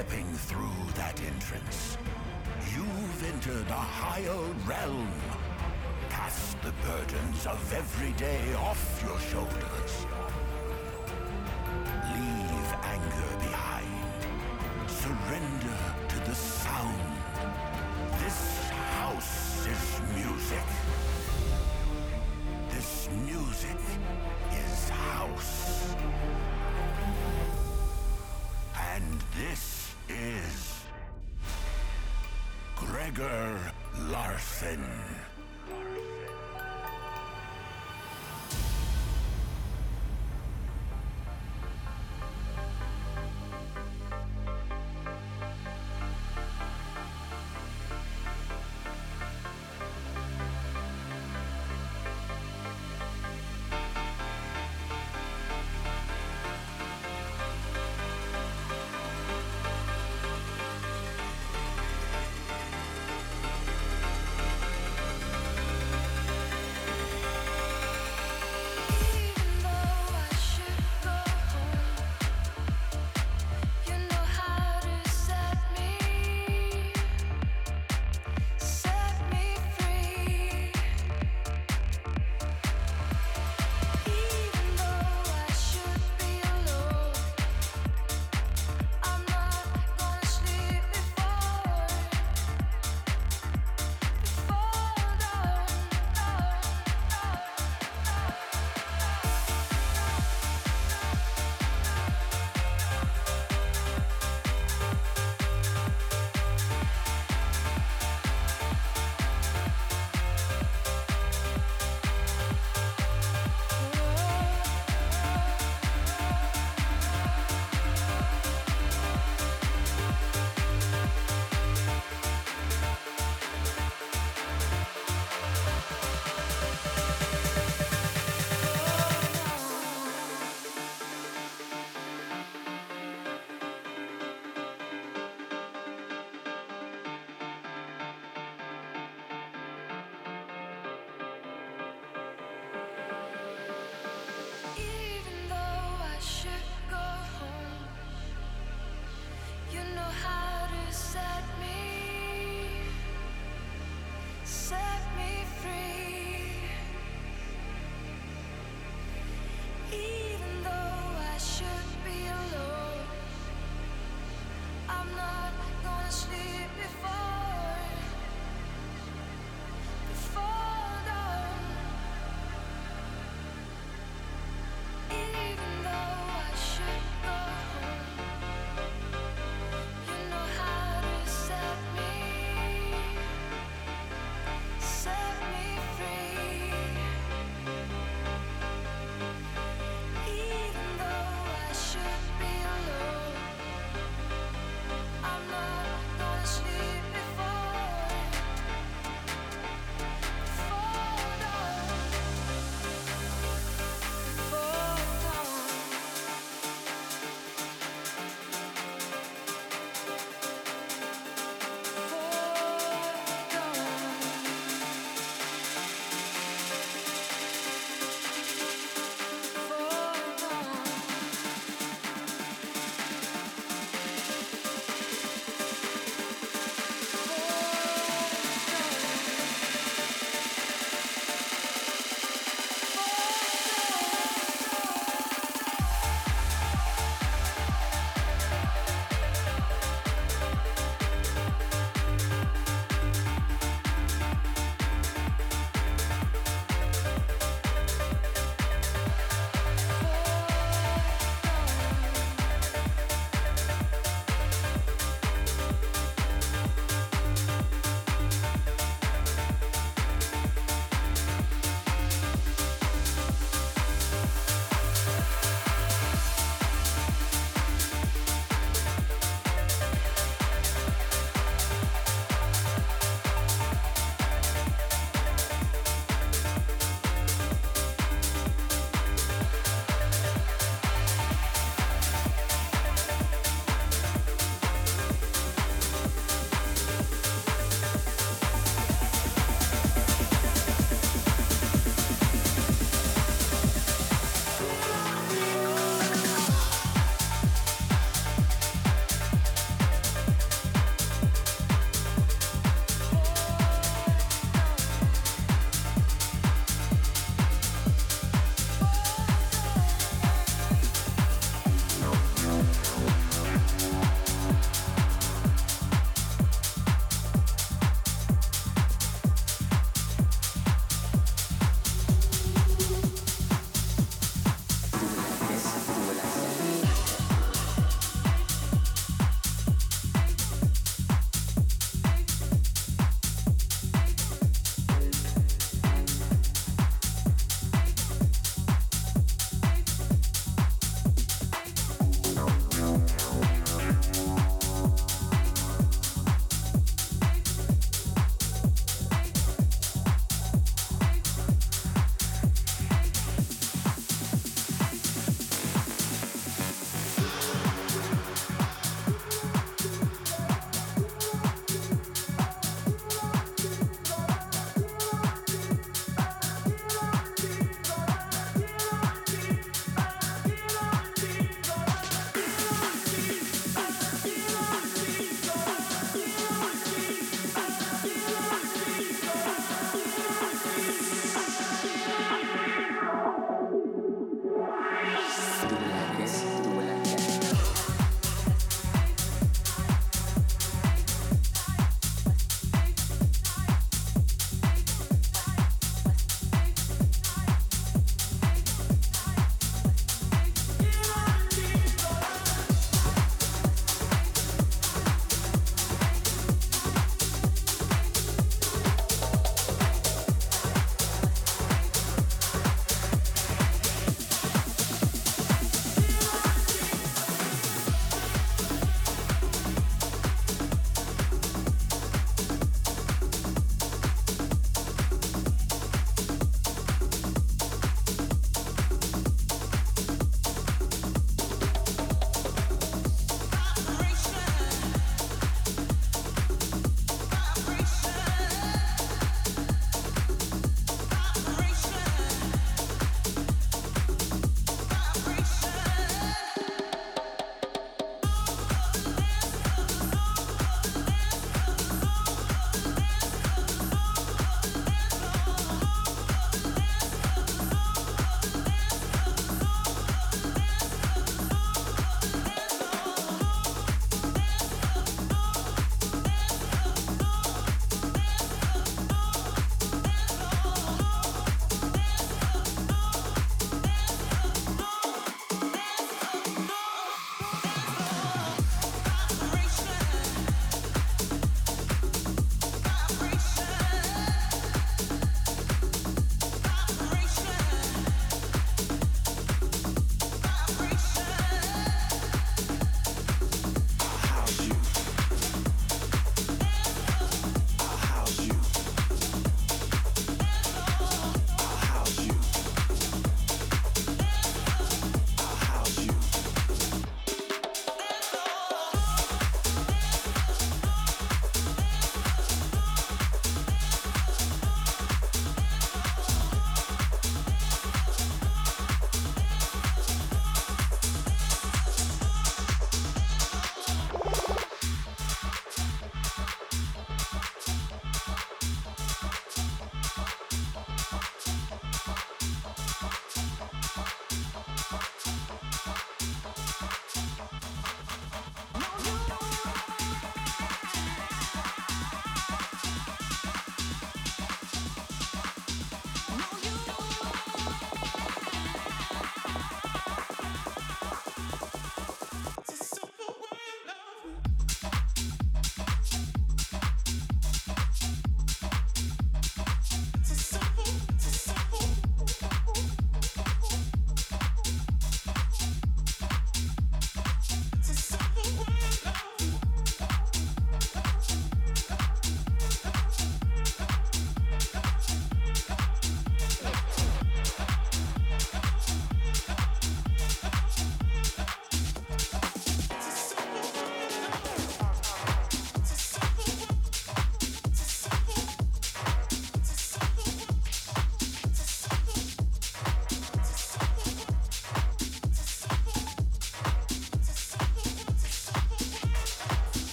Stepping through that entrance, you've entered a higher realm. Cast the burdens of every day off your shoulders. Gregor Larsen.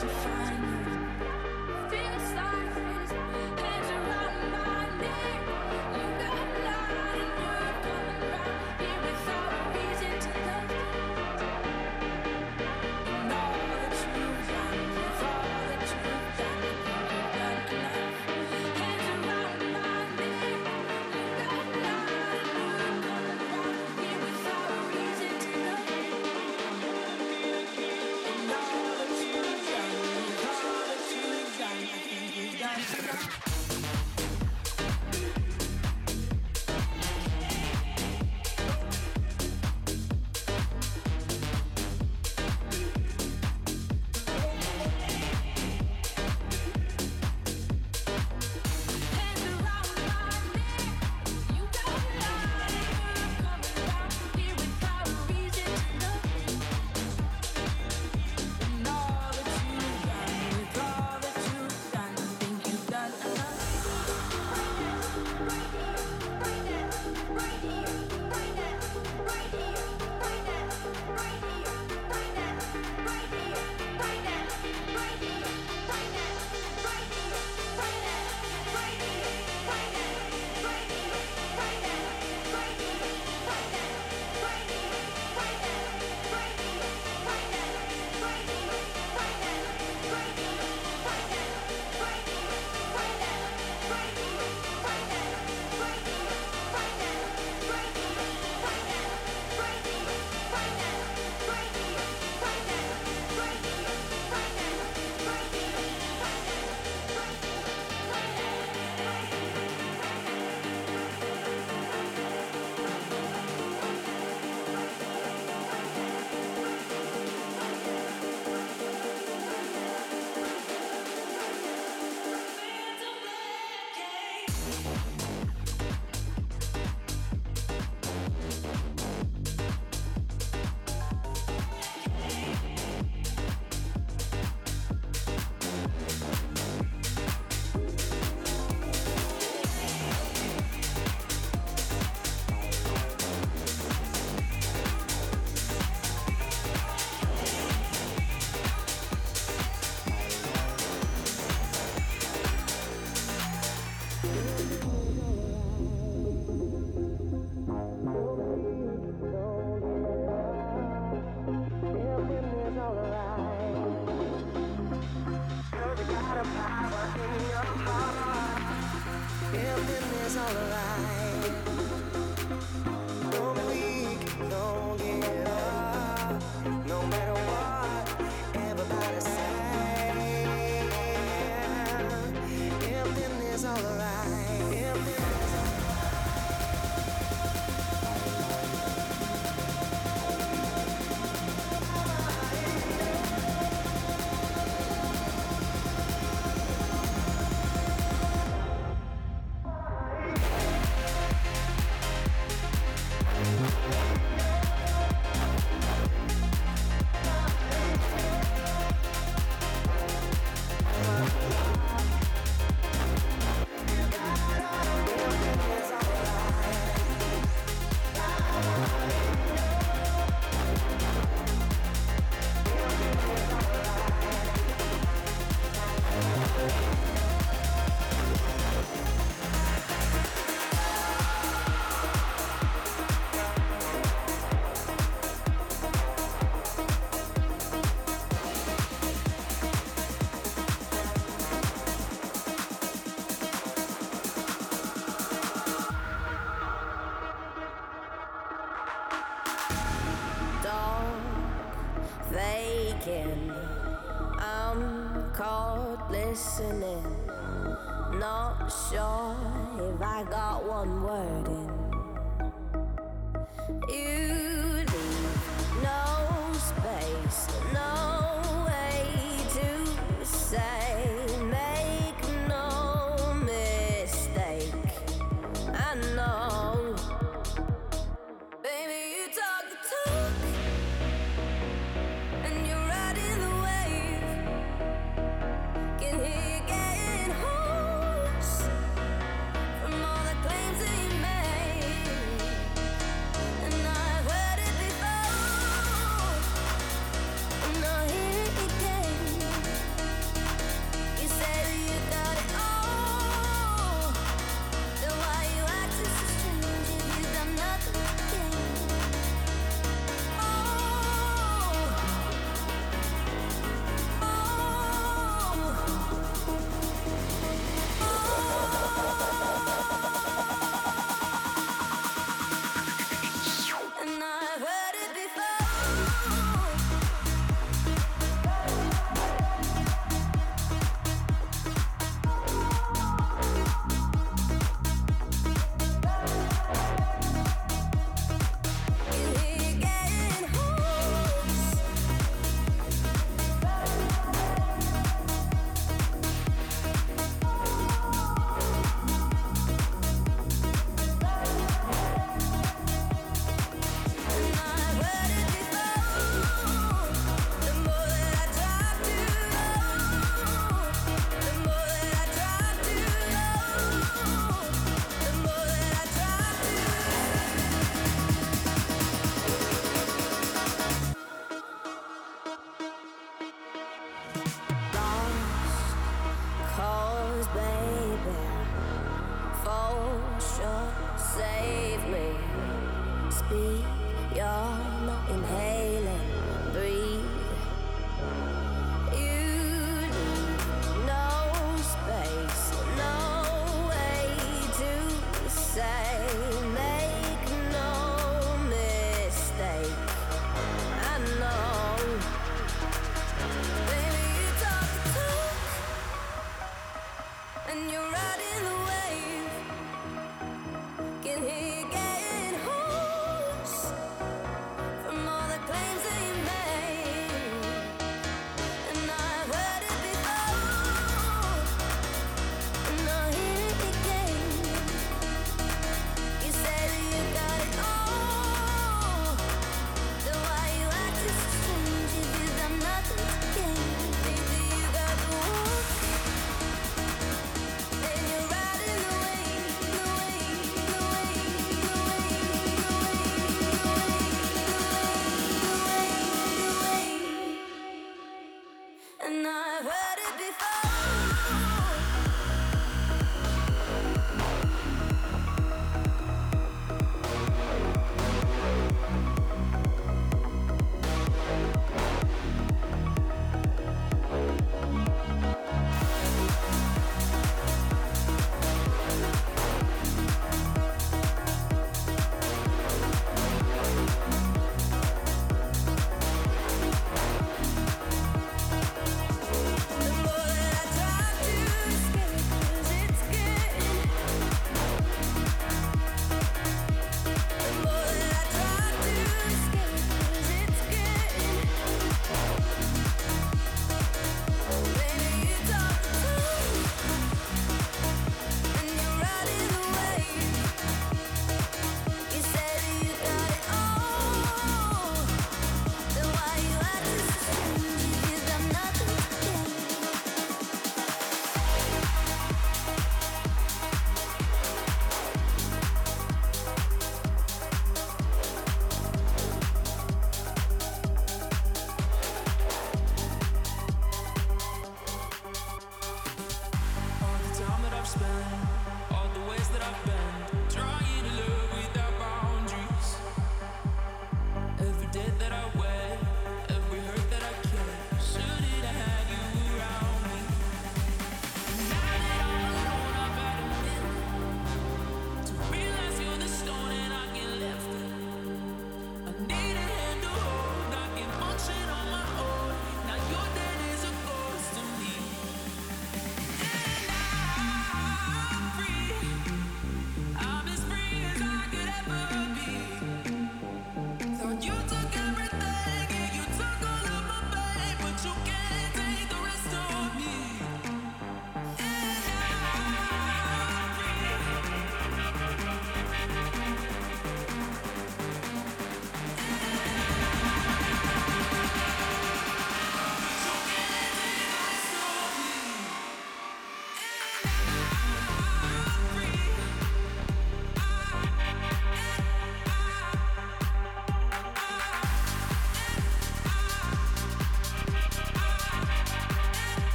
Thank you.